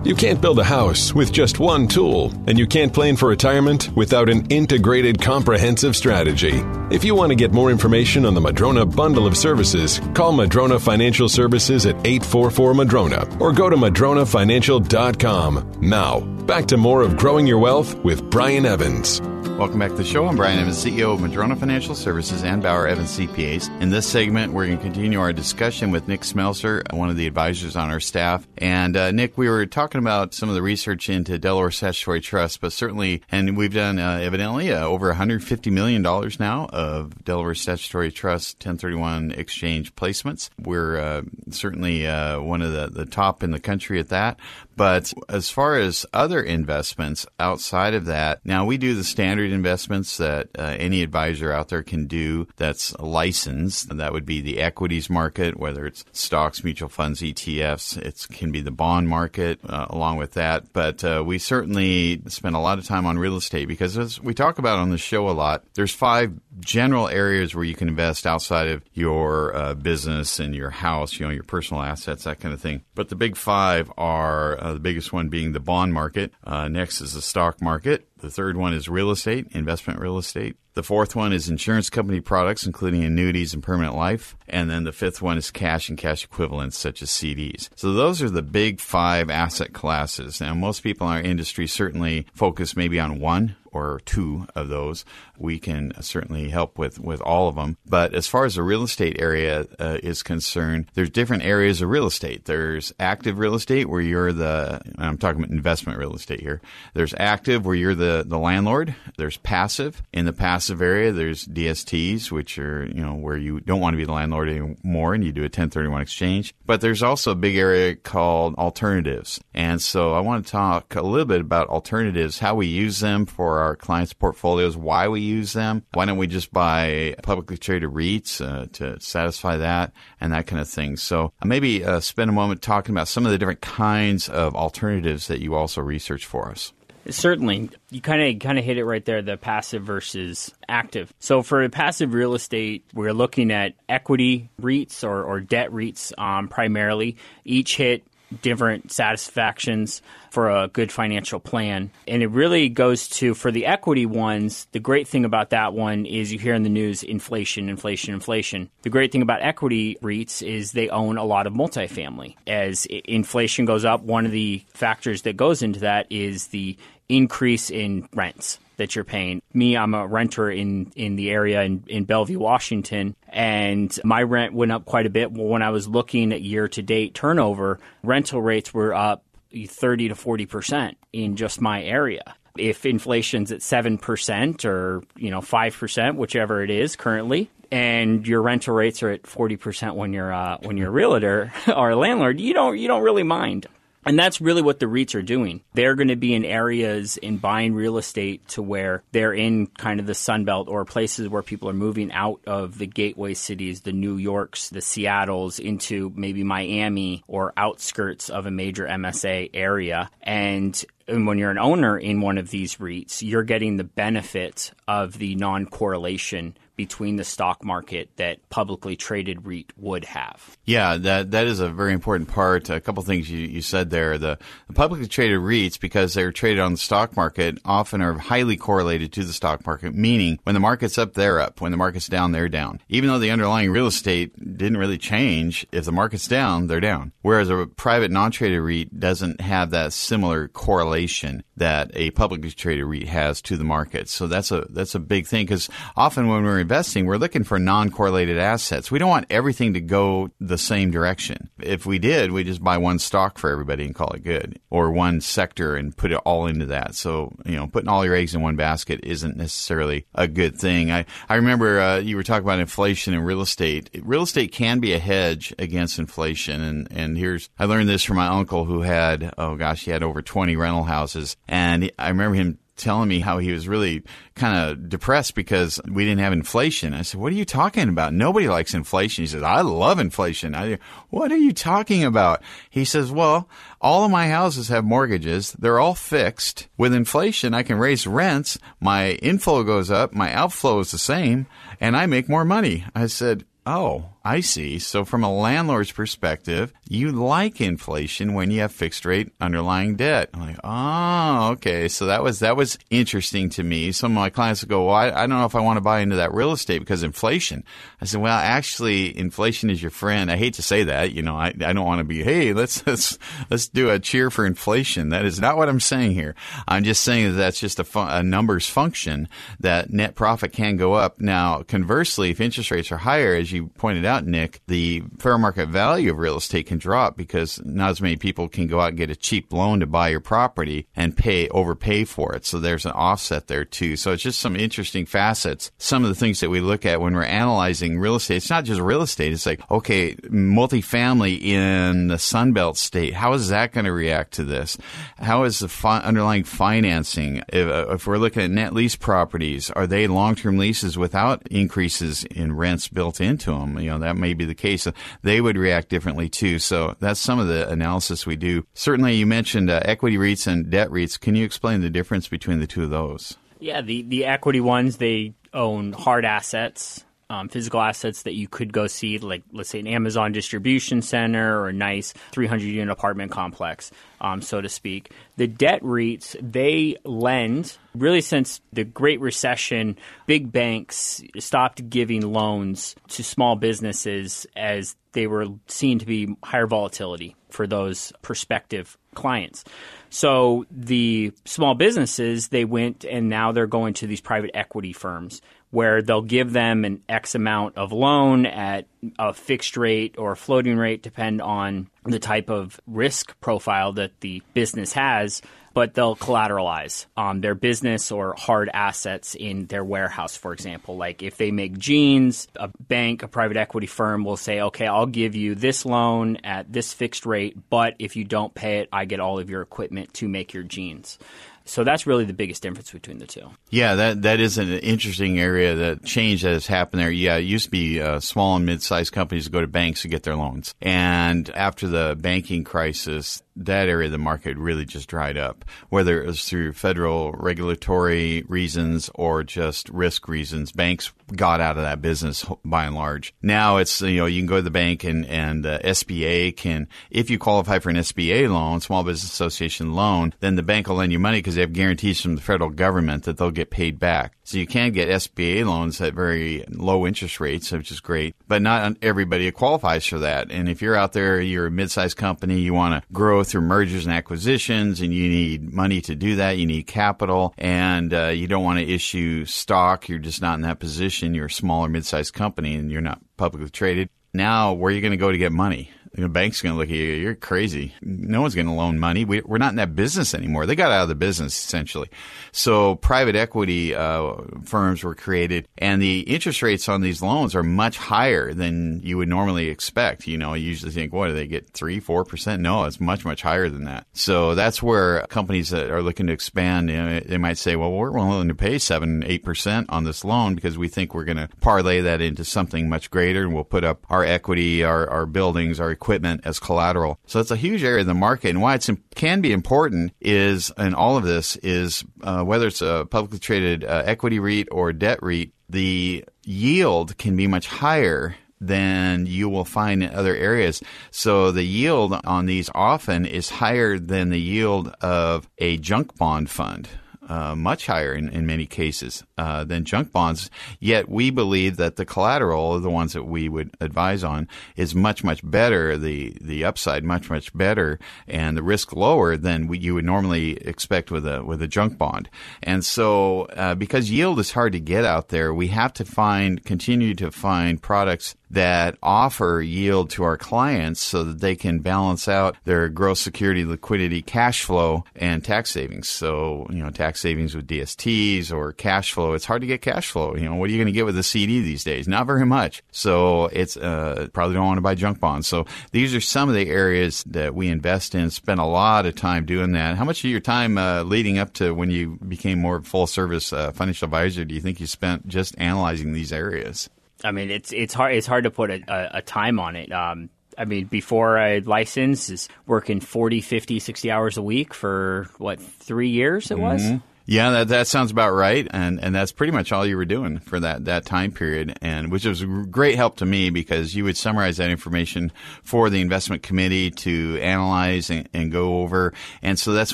You can't build a house with just one tool, and you can't plan for retirement without an integrated, comprehensive strategy. If you want to get more information on the Madrona bundle of services, call Madrona Financial Services at 844 Madrona or go to madronafinancial.com. Now, back to more of Growing Your Wealth with Brian Evans. Welcome back to the show. I'm Brian Evans, CEO of Madrona Financial Services and Bauer Evans CPAs. In this segment, we're going to continue our discussion with Nick Smelzer, one of the advisors on our staff. And uh, Nick, we were talking about some of the research into Delaware Statutory Trust, but certainly, and we've done uh, evidently uh, over $150 million now of Delaware Statutory Trust 1031 exchange placements. We're uh, certainly uh, one of the, the top in the country at that. But as far as other investments outside of that, now we do the standard investments that uh, any advisor out there can do that's licensed. That would be the equities market, whether it's stocks, mutual funds, ETFs. It can be the bond market uh, along with that. But uh, we certainly spend a lot of time on real estate because as we talk about on the show a lot, there's five general areas where you can invest outside of your uh, business and your house, you know, your personal assets, that kind of thing. But the big five are uh, the biggest one being the bond market. Uh, next is the stock market. The third one is real estate, investment real estate. The fourth one is insurance company products, including annuities and permanent life. And then the fifth one is cash and cash equivalents, such as CDs. So those are the big five asset classes. Now, most people in our industry certainly focus maybe on one or two of those. We can certainly help with, with all of them. But as far as the real estate area uh, is concerned, there's different areas of real estate. There's active real estate where you're the, I'm talking about investment real estate here. There's active where you're the, the landlord. There's passive. In the passive area, there's DSTs, which are, you know, where you don't want to be the landlord anymore and you do a 1031 exchange. But there's also a big area called alternatives. And so I want to talk a little bit about alternatives, how we use them for our clients' portfolios, why we use them. Why don't we just buy publicly traded REITs uh, to satisfy that and that kind of thing? So uh, maybe uh, spend a moment talking about some of the different kinds of alternatives that you also research for us. Certainly, you kind of kind of hit it right there. The passive versus active. So for passive real estate, we're looking at equity REITs or, or debt REITs um, primarily. Each hit different satisfactions for a good financial plan. And it really goes to, for the equity ones, the great thing about that one is you hear in the news inflation, inflation, inflation. The great thing about equity REITs is they own a lot of multifamily. As inflation goes up, one of the factors that goes into that is the increase in rents that you're paying. Me, I'm a renter in, in the area in, in Bellevue, Washington, and my rent went up quite a bit. When I was looking at year to date turnover, rental rates were up 30 to 40% in just my area. If inflation's at 7% or, you know, 5%, whichever it is currently, and your rental rates are at 40% when you're uh, when you're a realtor or a landlord, you don't you don't really mind. And that's really what the REITs are doing. They're going to be in areas in buying real estate to where they're in kind of the Sun Belt or places where people are moving out of the gateway cities, the New Yorks, the Seattles, into maybe Miami or outskirts of a major MSA area. And and when you're an owner in one of these REITs, you're getting the benefit of the non correlation between the stock market that publicly traded REIT would have. Yeah, that that is a very important part. A couple things you, you said there. The, the, publicly traded REITs, because they're traded on the stock market, often are highly correlated to the stock market, meaning when the market's up, they're up. When the market's down, they're down. Even though the underlying real estate didn't really change, if the market's down, they're down. Whereas a private non-traded REIT doesn't have that similar correlation that a publicly traded REIT has to the market. So that's a that's a big thing because often when we're investing, we're looking for non-correlated assets. We don't want everything to go the same direction. If we did, we just buy one stock for everybody and call it good, or one sector and put it all into that. So you know, putting all your eggs in one basket isn't necessarily a good thing. I I remember uh, you were talking about inflation and real estate. Real estate can be a hedge against inflation, and and here's I learned this from my uncle who had oh gosh, he had over 20 rental houses, and I remember him telling me how he was really kind of depressed because we didn't have inflation. I said, "What are you talking about? Nobody likes inflation." He says, "I love inflation." I, "What are you talking about?" He says, "Well, all of my houses have mortgages. They're all fixed. With inflation, I can raise rents. My inflow goes up, my outflow is the same, and I make more money." I said, "Oh, I see. So from a landlord's perspective, you like inflation when you have fixed rate underlying debt. I'm like, oh, okay. So that was that was interesting to me. Some of my clients would go, well, I, I don't know if I want to buy into that real estate because inflation. I said, well, actually, inflation is your friend. I hate to say that. You know, I, I don't want to be, hey, let's let's let's do a cheer for inflation. That is not what I'm saying here. I'm just saying that that's just a, a numbers function that net profit can go up. Now, conversely, if interest rates are higher, as you pointed out, Nick, the fair market value of real estate can drop because not as many people can go out and get a cheap loan to buy your property and pay overpay for it. So there's an offset there too. So it's just some interesting facets. Some of the things that we look at when we're analyzing real estate, it's not just real estate. It's like, okay, multifamily in the Sunbelt state, how is that going to react to this? How is the fi- underlying financing? If, if we're looking at net lease properties, are they long-term leases without increases in rents built into them? You know, that may be the case. They would react differently too. So that's some of the analysis we do. Certainly, you mentioned uh, equity REITs and debt REITs. Can you explain the difference between the two of those? Yeah, the, the equity ones, they own hard assets um, physical assets that you could go see, like let's say an Amazon distribution center or a nice 300 unit apartment complex, um, so to speak. The debt REITs, they lend really since the Great Recession, big banks stopped giving loans to small businesses as they were seen to be higher volatility for those prospective clients. So the small businesses, they went and now they're going to these private equity firms where they'll give them an X amount of loan at a fixed rate or a floating rate, depend on the type of risk profile that the business has. But they'll collateralize um, their business or hard assets in their warehouse, for example. Like if they make jeans, a bank, a private equity firm will say, okay, I'll give you this loan at this fixed rate, but if you don't pay it, I get all of your equipment to make your jeans. So that's really the biggest difference between the two. Yeah, that that is an interesting area. That change that has happened there. Yeah, it used to be uh, small and mid-sized companies go to banks to get their loans, and after the banking crisis, that area of the market really just dried up, whether it was through federal regulatory reasons or just risk reasons. Banks got out of that business by and large. Now it's you know you can go to the bank and and uh, SBA can if you qualify for an SBA loan, Small Business Association loan, then the bank will lend you money because they have guarantees from the federal government that they'll get paid back. So you can get SBA loans at very low interest rates, which is great, but not everybody qualifies for that. And if you're out there, you're a mid-sized company, you want to grow through mergers and acquisitions, and you need money to do that. You need capital, and uh, you don't want to issue stock. You're just not in that position. You're a small or mid-sized company, and you're not publicly traded. Now, where are you going to go to get money? The bank's going to look at you. You're crazy. No one's going to loan money. We, are not in that business anymore. They got out of the business essentially. So private equity uh, firms were created, and the interest rates on these loans are much higher than you would normally expect. You know, you usually think, what do they get three, four percent? No, it's much, much higher than that. So that's where companies that are looking to expand, you know, they might say, well, we're willing to pay seven, eight percent on this loan because we think we're going to parlay that into something much greater, and we'll put up our equity, our, our buildings, our equipment as collateral. So it's a huge area of the market. And why it can be important is, in all of this, is uh, whether it's a publicly traded uh, equity REIT or debt REIT, the yield can be much higher than you will find in other areas. So the yield on these often is higher than the yield of a junk bond fund uh, much higher in, in many cases uh, than junk bonds. Yet we believe that the collateral, the ones that we would advise on, is much much better. The the upside much much better, and the risk lower than you would normally expect with a with a junk bond. And so, uh, because yield is hard to get out there, we have to find continue to find products that offer yield to our clients so that they can balance out their gross security, liquidity, cash flow, and tax savings. So, you know, tax savings with DSTs or cash flow. It's hard to get cash flow. You know, what are you going to get with a CD these days? Not very much. So it's, uh, probably don't want to buy junk bonds. So these are some of the areas that we invest in, spend a lot of time doing that. How much of your time, uh, leading up to when you became more full service, uh, financial advisor do you think you spent just analyzing these areas? I mean, it's it's hard it's hard to put a, a, a time on it. Um, I mean, before I licensed, is working 40, 50, 60 hours a week for what three years it was. Mm-hmm. Yeah, that, that sounds about right, and and that's pretty much all you were doing for that that time period, and which was great help to me because you would summarize that information for the investment committee to analyze and, and go over, and so that's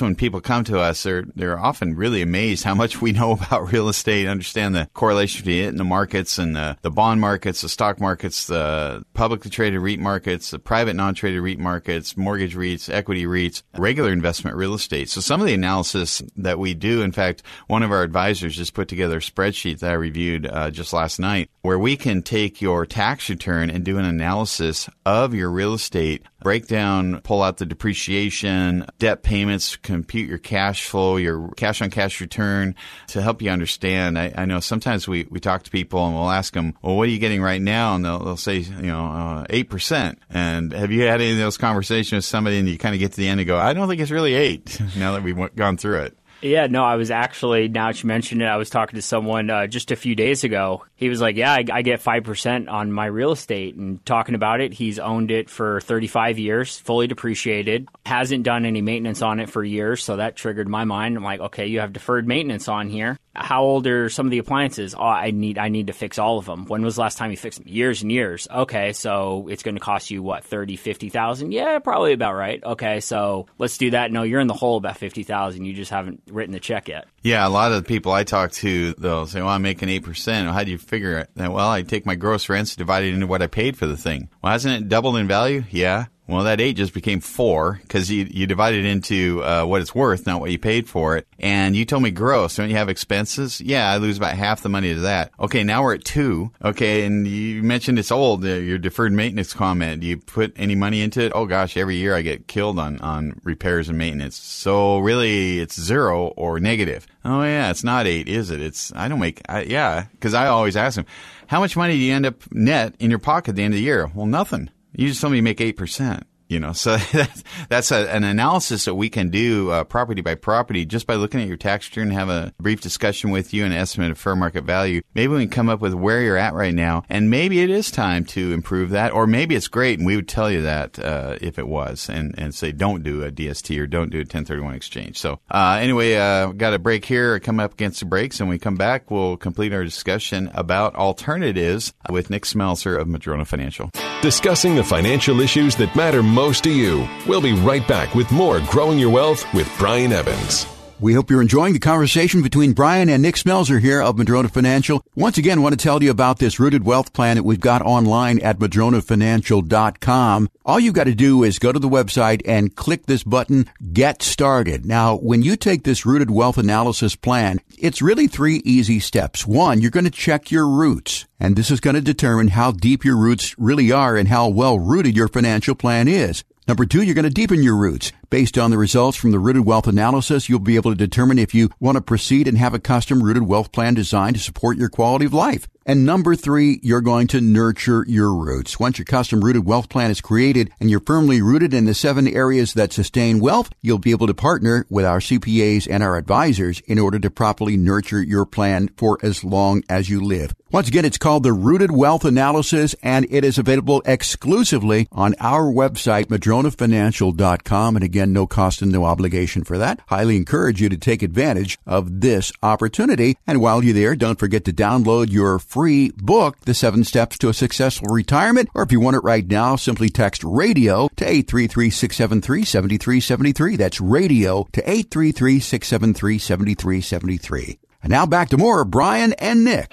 when people come to us, they're they're often really amazed how much we know about real estate, understand the correlation between it and the markets and the, the bond markets, the stock markets, the publicly traded REIT markets, the private non-traded REIT markets, mortgage REITs, equity REITs, regular investment real estate. So some of the analysis that we do, in fact fact, one of our advisors just put together a spreadsheet that I reviewed uh, just last night where we can take your tax return and do an analysis of your real estate, break down, pull out the depreciation, debt payments, compute your cash flow, your cash on cash return to help you understand. I, I know sometimes we, we talk to people and we'll ask them, well, what are you getting right now? And they'll, they'll say, you know, uh, 8%. And have you had any of those conversations with somebody and you kind of get to the end and go, I don't think it's really eight now that we've gone through it? Yeah, no, I was actually, now that you mentioned it, I was talking to someone uh, just a few days ago. He was like, Yeah, I, I get 5% on my real estate. And talking about it, he's owned it for 35 years, fully depreciated, hasn't done any maintenance on it for years. So that triggered my mind. I'm like, Okay, you have deferred maintenance on here. How old are some of the appliances? Oh, I need I need to fix all of them. When was the last time you fixed them? Years and years. Okay, so it's going to cost you what thirty, fifty thousand? Yeah, probably about right. Okay, so let's do that. No, you're in the hole about fifty thousand. You just haven't written the check yet. Yeah, a lot of the people I talk to, they'll say, "Well, I'm making eight percent. How do you figure it?" Well, I take my gross rents, divide it into what I paid for the thing. Well, hasn't it doubled in value? Yeah. Well, that eight just became four because you, you divided into uh, what it's worth, not what you paid for it. And you told me gross. Don't you have expenses? Yeah, I lose about half the money to that. Okay, now we're at two. Okay, and you mentioned it's old. Uh, your deferred maintenance comment. Do you put any money into it? Oh gosh, every year I get killed on on repairs and maintenance. So really, it's zero or negative. Oh yeah, it's not eight, is it? It's I don't make. I, yeah, because I always ask them, how much money do you end up net in your pocket at the end of the year? Well, nothing. You just told me you make 8%. You know, so that's, a, an analysis that we can do uh, property by property just by looking at your tax return, have a brief discussion with you, and estimate of fair market value. Maybe we can come up with where you're at right now, and maybe it is time to improve that, or maybe it's great, and we would tell you that uh, if it was, and, and say don't do a DST or don't do a 1031 exchange. So uh, anyway, uh, got a break here, come up against the breaks, and we come back, we'll complete our discussion about alternatives with Nick Smelser of Madrona Financial. Discussing the financial issues that matter most to you. We'll be right back with more Growing Your Wealth with Brian Evans. We hope you're enjoying the conversation between Brian and Nick Smelser here of Madrona Financial. Once again, want to tell you about this rooted wealth plan that we've got online at madronafinancial.com. All you've got to do is go to the website and click this button, get started. Now, when you take this rooted wealth analysis plan, it's really three easy steps. One, you're going to check your roots. And this is going to determine how deep your roots really are and how well rooted your financial plan is. Number two, you're going to deepen your roots. Based on the results from the rooted wealth analysis, you'll be able to determine if you want to proceed and have a custom rooted wealth plan designed to support your quality of life. And number three, you're going to nurture your roots. Once your custom rooted wealth plan is created and you're firmly rooted in the seven areas that sustain wealth, you'll be able to partner with our CPAs and our advisors in order to properly nurture your plan for as long as you live. Once again, it's called the Rooted Wealth Analysis and it is available exclusively on our website, madronafinancial.com. And again, no cost and no obligation for that. Highly encourage you to take advantage of this opportunity. And while you're there, don't forget to download your free book, The Seven Steps to a Successful Retirement. Or if you want it right now, simply text radio to 833-673-7373. That's radio to 833-673-7373. And now back to more Brian and Nick.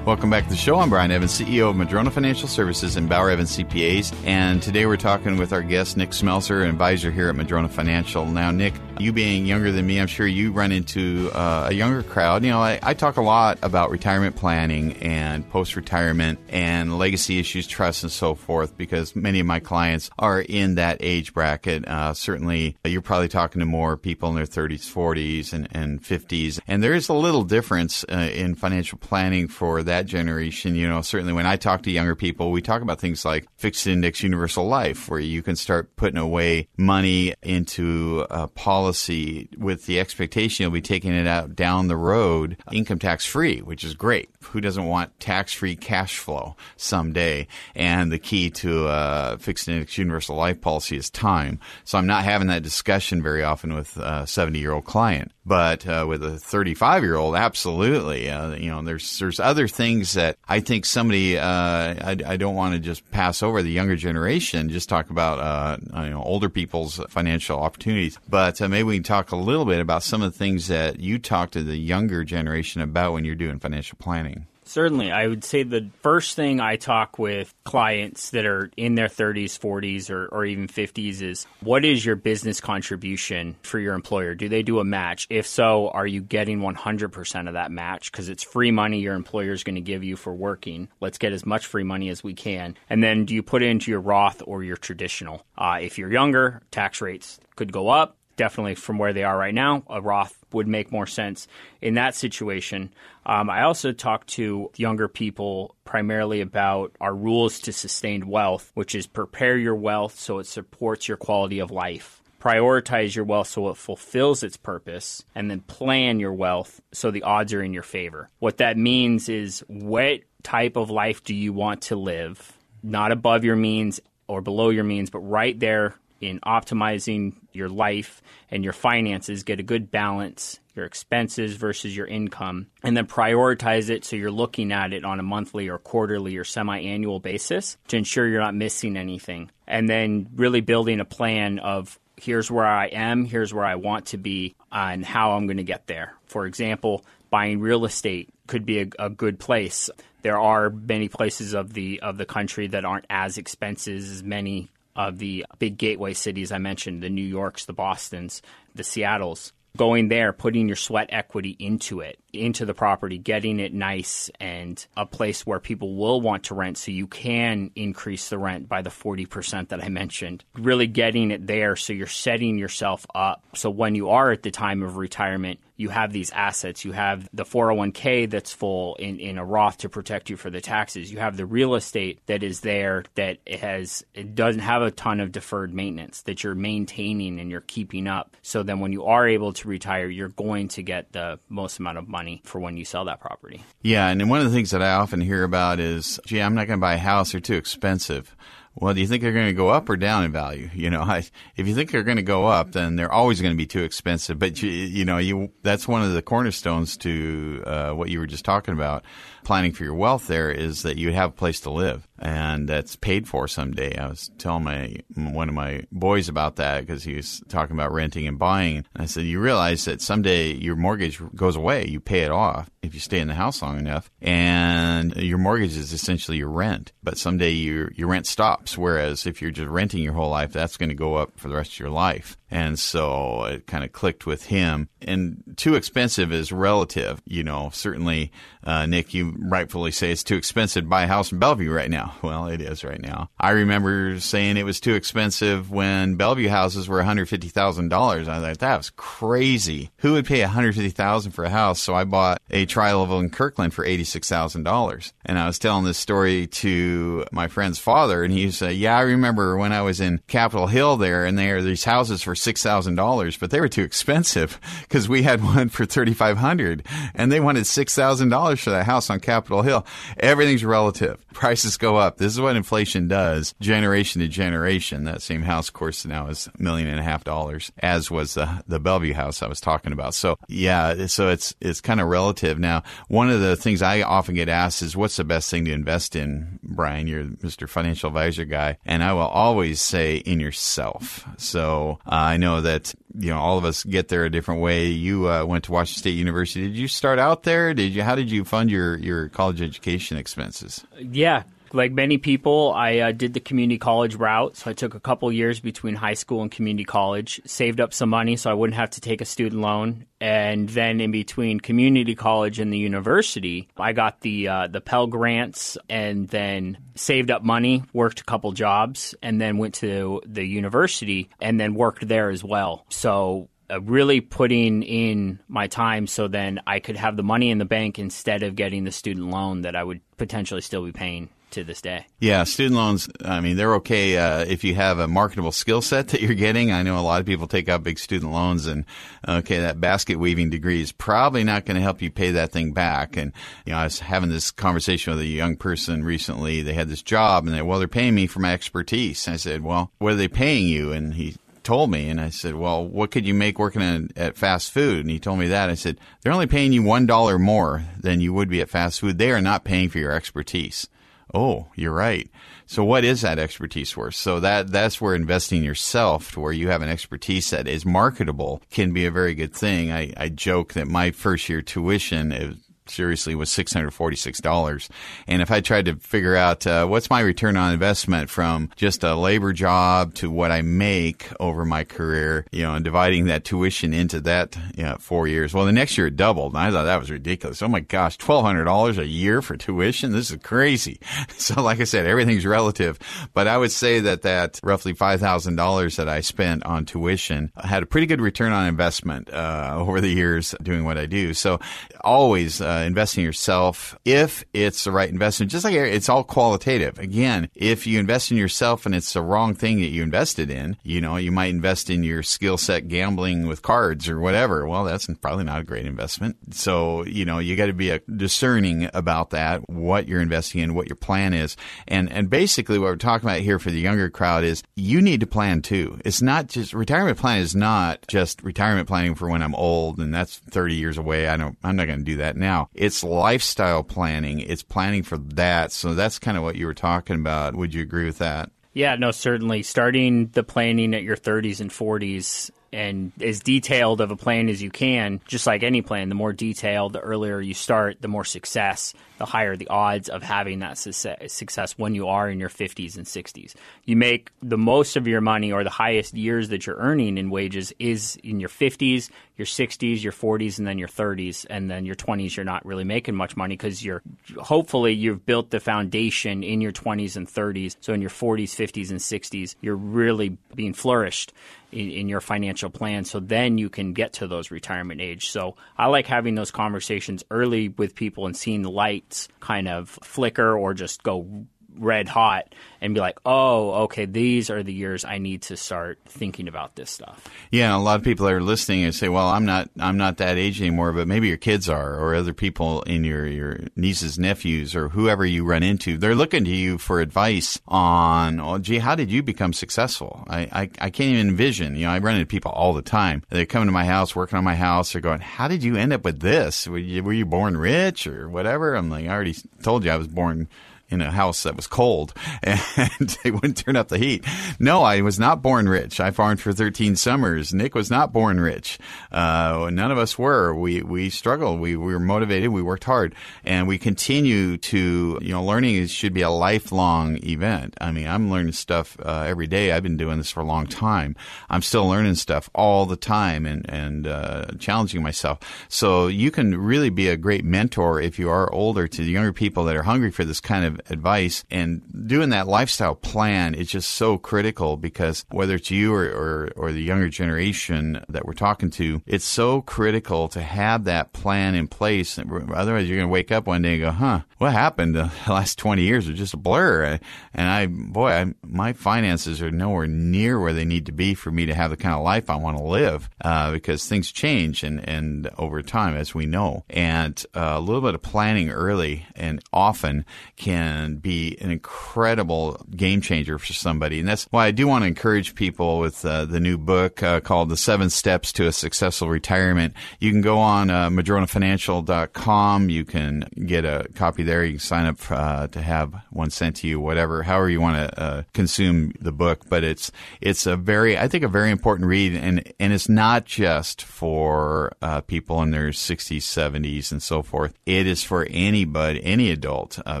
Welcome back to the show. I'm Brian Evans, CEO of Madrona Financial Services and Bauer Evans CPAs. And today we're talking with our guest, Nick Smelser, an advisor here at Madrona Financial. Now, Nick, you being younger than me, I'm sure you run into uh, a younger crowd. You know, I, I, talk a lot about retirement planning and post retirement and legacy issues, trusts, and so forth because many of my clients are in that age bracket. Uh, certainly, you're probably talking to more people in their 30s, 40s, and, and 50s. And there is a little difference uh, in financial planning for that generation. You know, certainly when I talk to younger people, we talk about things like fixed index universal life, where you can start putting away money into a policy policy with the expectation you'll be taking it out down the road income tax free, which is great. Who doesn't want tax free cash flow someday? And the key to a fixed index universal life policy is time. So I'm not having that discussion very often with a 70 year old client. But uh, with a 35 year old, absolutely. Uh, you know, there's there's other things that I think somebody uh, I, I, don't want to just pass over the younger generation. Just talk about uh, you know older people's financial opportunities. But uh, maybe we can talk a little bit about some of the things that you talk to the younger generation about when you're doing financial planning. Certainly. I would say the first thing I talk with clients that are in their 30s, 40s, or, or even 50s is what is your business contribution for your employer? Do they do a match? If so, are you getting 100% of that match? Because it's free money your employer is going to give you for working. Let's get as much free money as we can. And then do you put it into your Roth or your traditional? Uh, if you're younger, tax rates could go up definitely from where they are right now, a Roth would make more sense in that situation. Um, I also talk to younger people primarily about our rules to sustained wealth, which is prepare your wealth so it supports your quality of life. prioritize your wealth so it fulfills its purpose, and then plan your wealth so the odds are in your favor. What that means is what type of life do you want to live? Not above your means or below your means, but right there in optimizing your life and your finances, get a good balance, your expenses versus your income, and then prioritize it so you're looking at it on a monthly or quarterly or semi annual basis to ensure you're not missing anything. And then really building a plan of here's where I am, here's where I want to be, and how I'm going to get there. For example, buying real estate could be a, a, good place. There are many places of the of the country that aren't as expensive as many of the big gateway cities I mentioned, the New Yorks, the Bostons, the Seattles. Going there, putting your sweat equity into it, into the property, getting it nice and a place where people will want to rent so you can increase the rent by the 40% that I mentioned. Really getting it there so you're setting yourself up. So when you are at the time of retirement, you have these assets. You have the 401k that's full in, in a Roth to protect you for the taxes. You have the real estate that is there that has it doesn't have a ton of deferred maintenance that you're maintaining and you're keeping up. So then when you are able to retire, you're going to get the most amount of money for when you sell that property. Yeah, and one of the things that I often hear about is, gee, I'm not going to buy a house; they're too expensive. Well, do you think they're going to go up or down in value? You know, I, if you think they're going to go up, then they're always going to be too expensive. But you, you know, you that's one of the cornerstones to uh, what you were just talking about planning for your wealth there is that you have a place to live and that's paid for someday. I was telling my one of my boys about that because he was talking about renting and buying. And I said, you realize that someday your mortgage goes away. You pay it off if you stay in the house long enough, and your mortgage is essentially your rent. But someday your your rent stops. Whereas if you're just renting your whole life, that's going to go up for the rest of your life. And so it kind of clicked with him. And too expensive is relative. You know, certainly, uh, Nick, you rightfully say it's too expensive to buy a house in Bellevue right now. Well, it is right now. I remember saying it was too expensive when Bellevue houses were $150,000. I thought that was crazy. Who would pay $150,000 for a house? So I bought a tri-level in Kirkland for $86,000. And I was telling this story to my friend's father and he said, yeah, I remember when I was in Capitol Hill there and there these houses for $6,000, but they were too expensive because we had one for 3500 and they wanted $6,000 for that house on Capitol Hill. Everything's relative. Prices go up. This is what inflation does generation to generation. That same house, of course, now is a million and a half dollars, as was the, the Bellevue house I was talking about. So yeah, so it's, it's kind of relative. Now, one of the things I often get asked is what's the best thing to invest in, Brian? You're Mr. Financial Advisor guy. And I will always say in yourself. So uh, I know that you know all of us get there a different way. You uh, went to Washington State University. Did you start out there? Did you? How did you fund your your college education expenses? Yeah, like many people, I uh, did the community college route. So I took a couple years between high school and community college, saved up some money so I wouldn't have to take a student loan. And then in between community college and the university, I got the uh, the Pell grants and then saved up money, worked a couple jobs, and then went to the university and then worked there as well. So uh, really putting in my time so then I could have the money in the bank instead of getting the student loan that I would potentially still be paying to this day. Yeah, student loans, I mean, they're okay uh, if you have a marketable skill set that you're getting. I know a lot of people take out big student loans, and okay, that basket weaving degree is probably not going to help you pay that thing back. And, you know, I was having this conversation with a young person recently. They had this job, and they, well, they're paying me for my expertise. And I said, well, what are they paying you? And he, told me, and I said, "Well, what could you make working at, at fast food?" And he told me that. I said, "They're only paying you one dollar more than you would be at fast food. They are not paying for your expertise." Oh, you're right. So what is that expertise worth? So that that's where investing yourself to where you have an expertise that is marketable can be a very good thing. I, I joke that my first year tuition seriously was $646. And if I tried to figure out uh, what's my return on investment from just a labor job to what I make over my career, you know, and dividing that tuition into that you know, four years, well, the next year it doubled. And I thought that was ridiculous. Oh my gosh, $1,200 a year for tuition? This is crazy. So like I said, everything's relative. But I would say that that roughly $5,000 that I spent on tuition had a pretty good return on investment uh, over the years doing what I do. So always uh, uh, investing yourself if it's the right investment. Just like it's all qualitative. Again, if you invest in yourself and it's the wrong thing that you invested in, you know, you might invest in your skill set gambling with cards or whatever. Well, that's probably not a great investment. So, you know, you got to be a discerning about that, what you're investing in, what your plan is. And, and basically what we're talking about here for the younger crowd is you need to plan too. It's not just retirement plan is not just retirement planning for when I'm old and that's 30 years away. I don't, I'm not going to do that now. It's lifestyle planning. It's planning for that. So that's kind of what you were talking about. Would you agree with that? Yeah, no, certainly. Starting the planning at your 30s and 40s and as detailed of a plan as you can, just like any plan, the more detailed, the earlier you start, the more success, the higher the odds of having that success when you are in your 50s and 60s. You make the most of your money or the highest years that you're earning in wages is in your 50s, your 60s, your 40s, and then your 30s. And then your 20s, you're not really making much money because you're hopefully you've built the foundation in your 20s and 30s. So in your 40s, 50s, and 60s, you're really being flourished in, in, your financial plan. So then you can get to those retirement age. So I like having those conversations early with people and seeing the lights kind of flicker or just go red hot and be like, oh, okay, these are the years I need to start thinking about this stuff. Yeah, a lot of people are listening and say, well, I'm not, I'm not that age anymore, but maybe your kids are, or other people in your your nieces, nephews, or whoever you run into. They're looking to you for advice on, oh, gee, how did you become successful? I, I, I can't even envision. You know, I run into people all the time. They come to my house, working on my house. They're going, how did you end up with this? Were you, were you born rich or whatever? I'm like, I already told you I was born in a house that was cold and they wouldn't turn up the heat. No, I was not born rich. I farmed for 13 summers. Nick was not born rich. Uh, none of us were. We, we struggled. We, we were motivated. We worked hard and we continue to, you know, learning should be a lifelong event. I mean, I'm learning stuff uh, every day. I've been doing this for a long time. I'm still learning stuff all the time and, and uh, challenging myself. So you can really be a great mentor if you are older to the younger people that are hungry for this kind of advice. And doing that lifestyle plan is just so critical because whether it's you or, or, or the younger generation that we're talking to, it's so critical to have that plan in place. Otherwise, you're going to wake up one day and go, huh, what happened? The last 20 years are just a blur. And I, boy, I, my finances are nowhere near where they need to be for me to have the kind of life I want to live uh, because things change and, and over time, as we know. And uh, a little bit of planning early and often can can be an incredible game changer for somebody. And that's why I do want to encourage people with uh, the new book uh, called The Seven Steps to a Successful Retirement. You can go on uh, madronafinancial.com. You can get a copy there. You can sign up uh, to have one sent to you, whatever, however you want to uh, consume the book. But it's, it's a very, I think, a very important read. And, and it's not just for uh, people in their 60s, 70s, and so forth. It is for anybody, any adult, uh,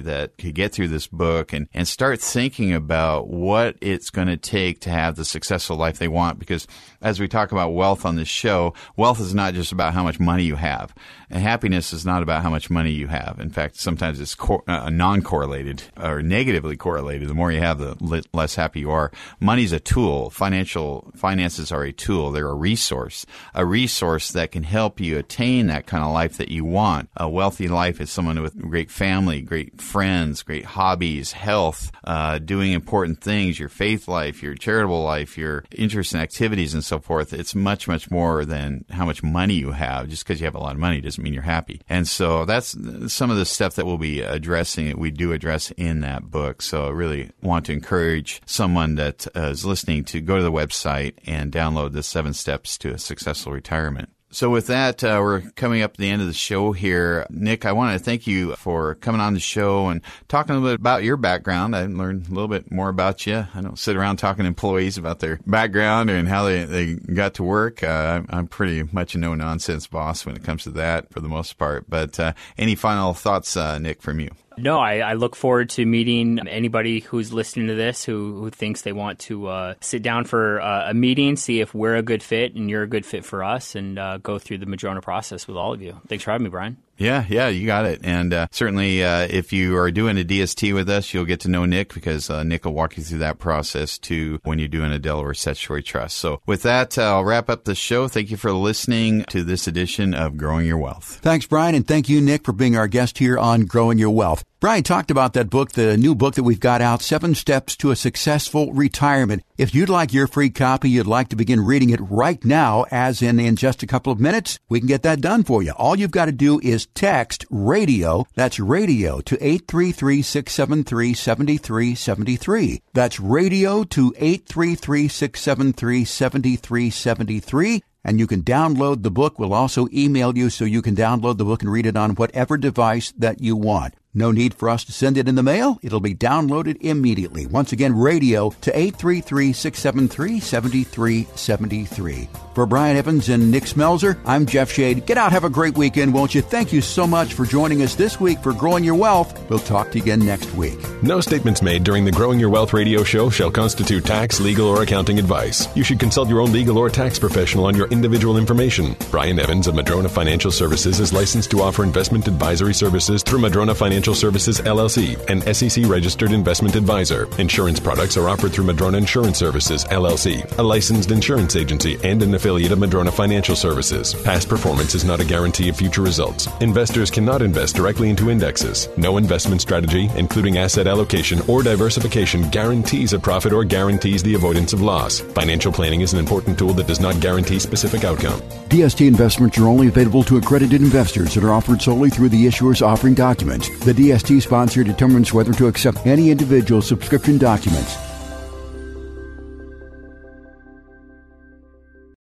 that could get through this book and, and start thinking about what it's going to take to have the successful life they want. Because as we talk about wealth on this show, wealth is not just about how much money you have. And happiness is not about how much money you have. In fact, sometimes it's cor- uh, non-correlated or negatively correlated. The more you have, the less happy you are. Money's a tool. Financial finances are a tool. They're a resource, a resource that can help you attain that kind of life that you want. A wealthy life is someone with great family, great friends, great hobbies, health, uh, doing important things, your faith life, your charitable life, your interests and activities, and so forth. It's much, much more than how much money you have. Just because you have a lot of money doesn't mean you're happy. And so that's some of the stuff that we'll be addressing, we do address in that book. So I really want to encourage someone that uh, is listening to go to the website and download the seven steps to a successful retirement. So, with that, uh, we're coming up to the end of the show here. Nick, I want to thank you for coming on the show and talking a little bit about your background. I learned a little bit more about you. I don't sit around talking to employees about their background and how they, they got to work. Uh, I'm pretty much a no nonsense boss when it comes to that for the most part. But uh, any final thoughts, uh, Nick, from you? No, I, I, look forward to meeting anybody who's listening to this who, who thinks they want to uh, sit down for uh, a meeting, see if we're a good fit and you're a good fit for us, and uh, go through the Madrona process with all of you. Thanks for having me, Brian. Yeah, yeah, you got it. And uh, certainly, uh, if you are doing a DST with us, you'll get to know Nick because uh, Nick will walk you through that process too when you're doing a Delaware Statutory Trust. So, with that, uh, I'll wrap up the show. Thank you for listening to this edition of Growing Your Wealth. Thanks, Brian, and thank you, Nick, for being our guest here on Growing Your Wealth. Brian talked about that book, the new book that we've got out, Seven Steps to a Successful Retirement. If you'd like your free copy, you'd like to begin reading it right now, as in in just a couple of minutes, we can get that done for you. All you've got to do is text radio, that's radio to 833-673-7373. That's radio to 833-673-7373 and you can download the book. We'll also email you so you can download the book and read it on whatever device that you want. No need for us to send it in the mail. It'll be downloaded immediately. Once again, radio to 833-673-7373. For Brian Evans and Nick Smelser, I'm Jeff Shade. Get out, have a great weekend, won't you? Thank you so much for joining us this week for Growing Your Wealth. We'll talk to you again next week. No statements made during the Growing Your Wealth radio show shall constitute tax, legal, or accounting advice. You should consult your own legal or tax professional on your individual information. Brian Evans of Madrona Financial Services is licensed to offer investment advisory services through Madrona Financial Services LLC, an SEC registered investment advisor. Insurance products are offered through Madrona Insurance Services LLC, a licensed insurance agency and an affiliate of Madrona Financial Services. Past performance is not a guarantee of future results. Investors cannot invest directly into indexes. No investment strategy, including asset allocation or diversification, guarantees a profit or guarantees the avoidance of loss. Financial planning is an important tool that does not guarantee specific outcome. DST investments are only available to accredited investors and are offered solely through the issuer's offering documents. The DST sponsor determines whether to accept any individual subscription documents.